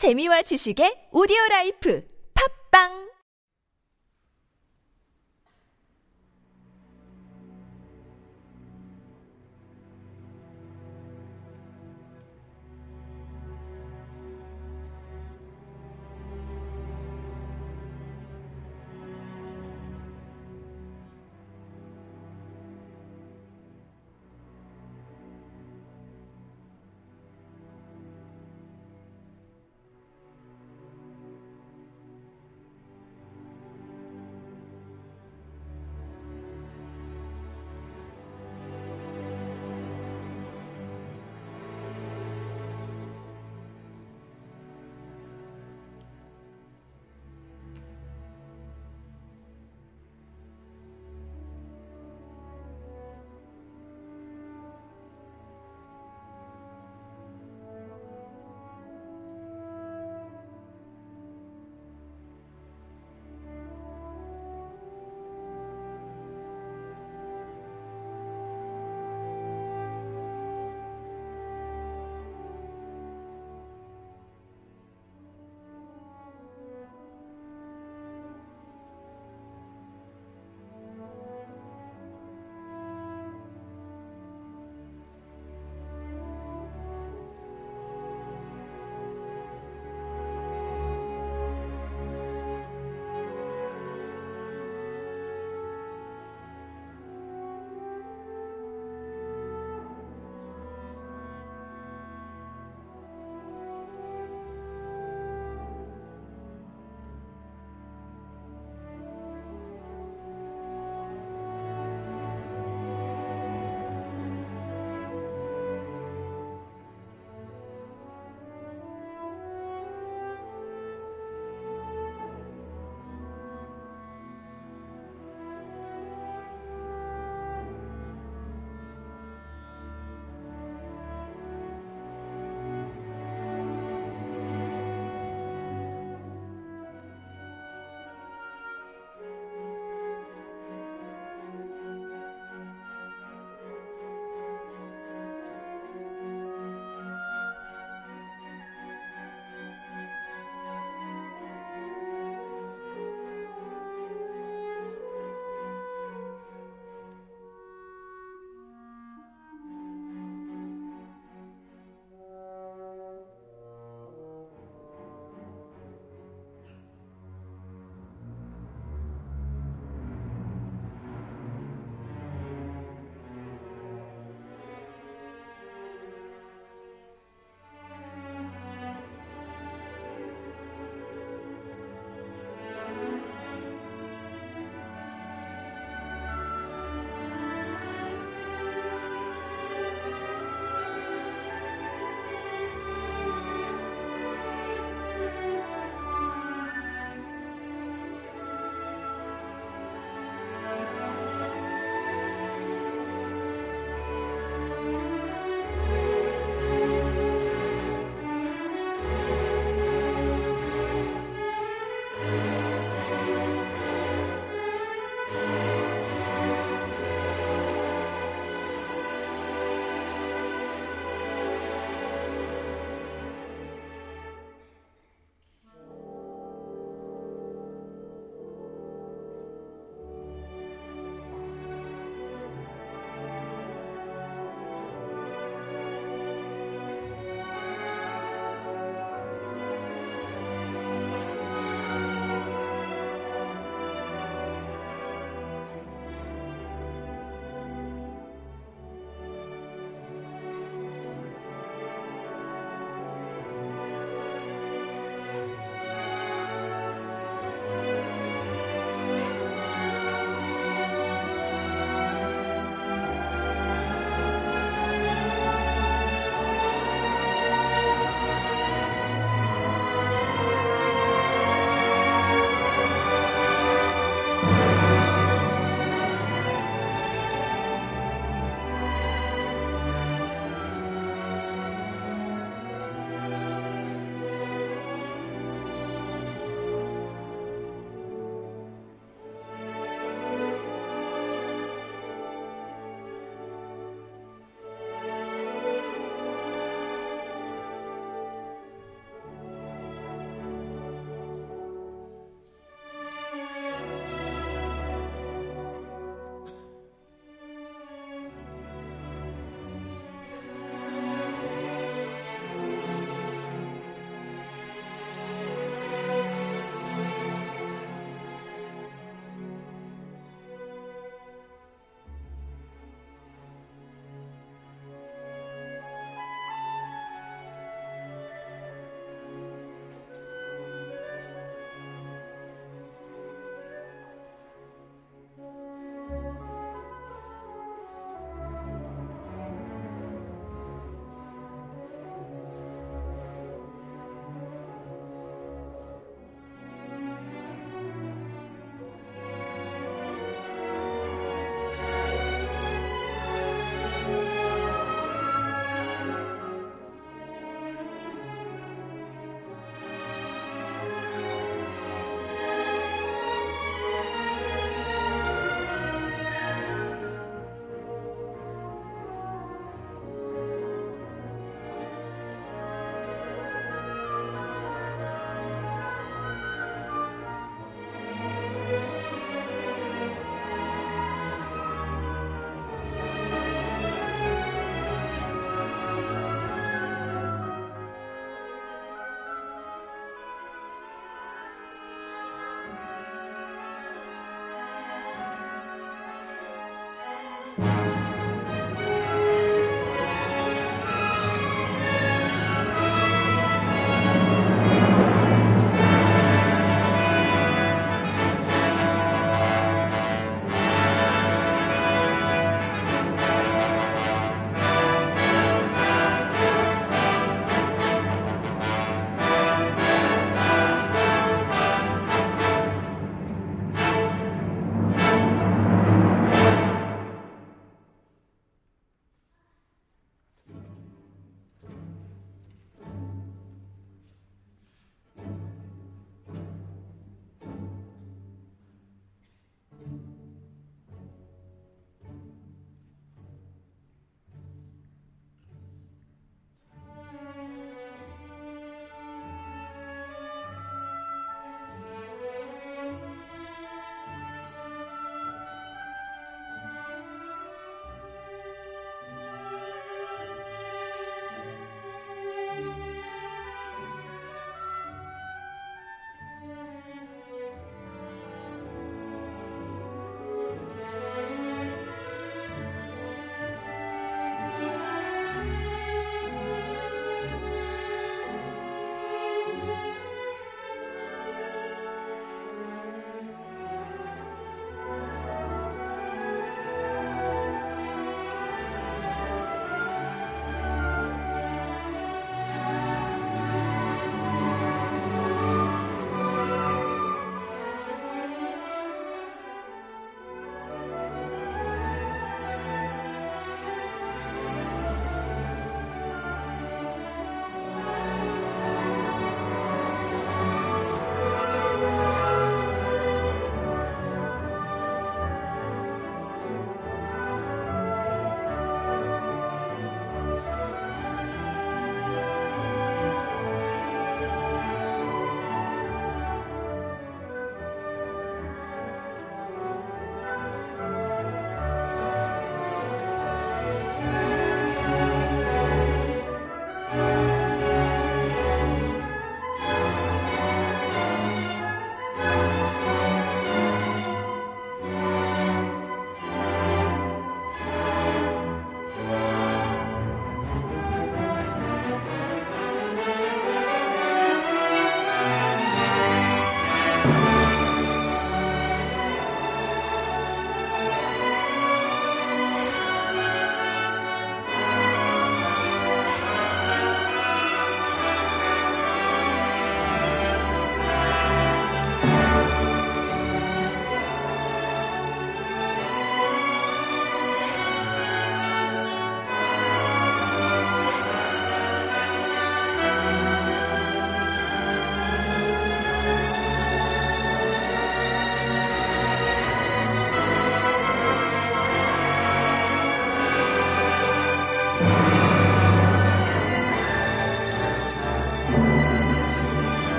재미와 지식의 오디오 라이프. 팝빵!